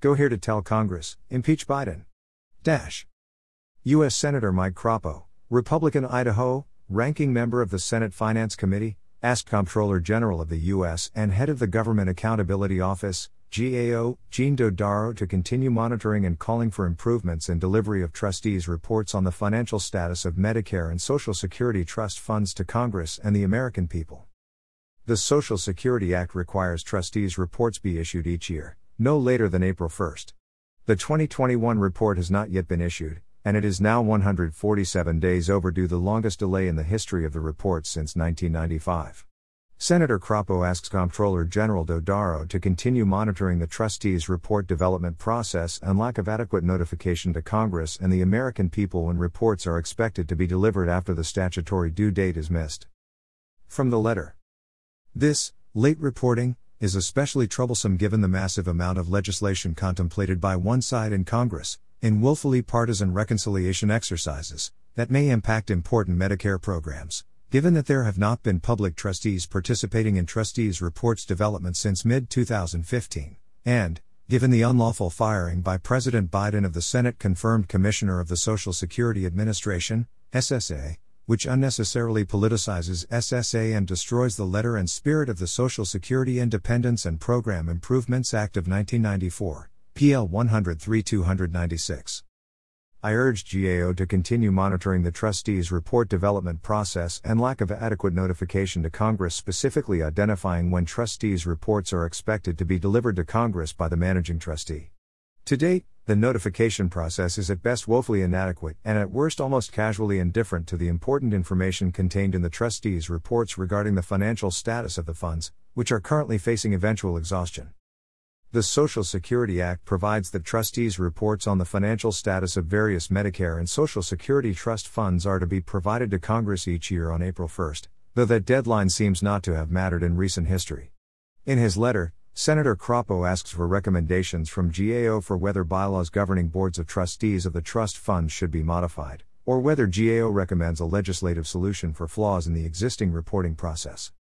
Go here to tell Congress, impeach Biden. Dash. U.S. Senator Mike Crapo, Republican Idaho, ranking member of the Senate Finance Committee, asked Comptroller General of the U.S. and head of the Government Accountability Office, GAO, Gene Dodaro to continue monitoring and calling for improvements in delivery of trustees' reports on the financial status of Medicare and Social Security trust funds to Congress and the American people. The Social Security Act requires trustees' reports be issued each year, no later than April 1. The 2021 report has not yet been issued, and it is now 147 days overdue, the longest delay in the history of the report since 1995. Senator Crapo asks Comptroller General Dodaro to continue monitoring the trustees' report development process and lack of adequate notification to Congress and the American people when reports are expected to be delivered after the statutory due date is missed. From the letter This, late reporting, is especially troublesome given the massive amount of legislation contemplated by one side in Congress, in willfully partisan reconciliation exercises, that may impact important Medicare programs. Given that there have not been public trustees participating in trustees' reports development since mid 2015, and, given the unlawful firing by President Biden of the Senate confirmed Commissioner of the Social Security Administration, SSA, which unnecessarily politicizes SSA and destroys the letter and spirit of the Social Security Independence and Program Improvements Act of 1994, PL 103 296. I urge GAO to continue monitoring the trustees' report development process and lack of adequate notification to Congress, specifically identifying when trustees' reports are expected to be delivered to Congress by the managing trustee. To date, the notification process is at best woefully inadequate and at worst almost casually indifferent to the important information contained in the trustees' reports regarding the financial status of the funds, which are currently facing eventual exhaustion. The Social Security Act provides that trustees' reports on the financial status of various Medicare and Social Security trust funds are to be provided to Congress each year on April 1, though that deadline seems not to have mattered in recent history. In his letter, Senator Crapo asks for recommendations from GAO for whether bylaws governing boards of trustees of the trust funds should be modified, or whether GAO recommends a legislative solution for flaws in the existing reporting process.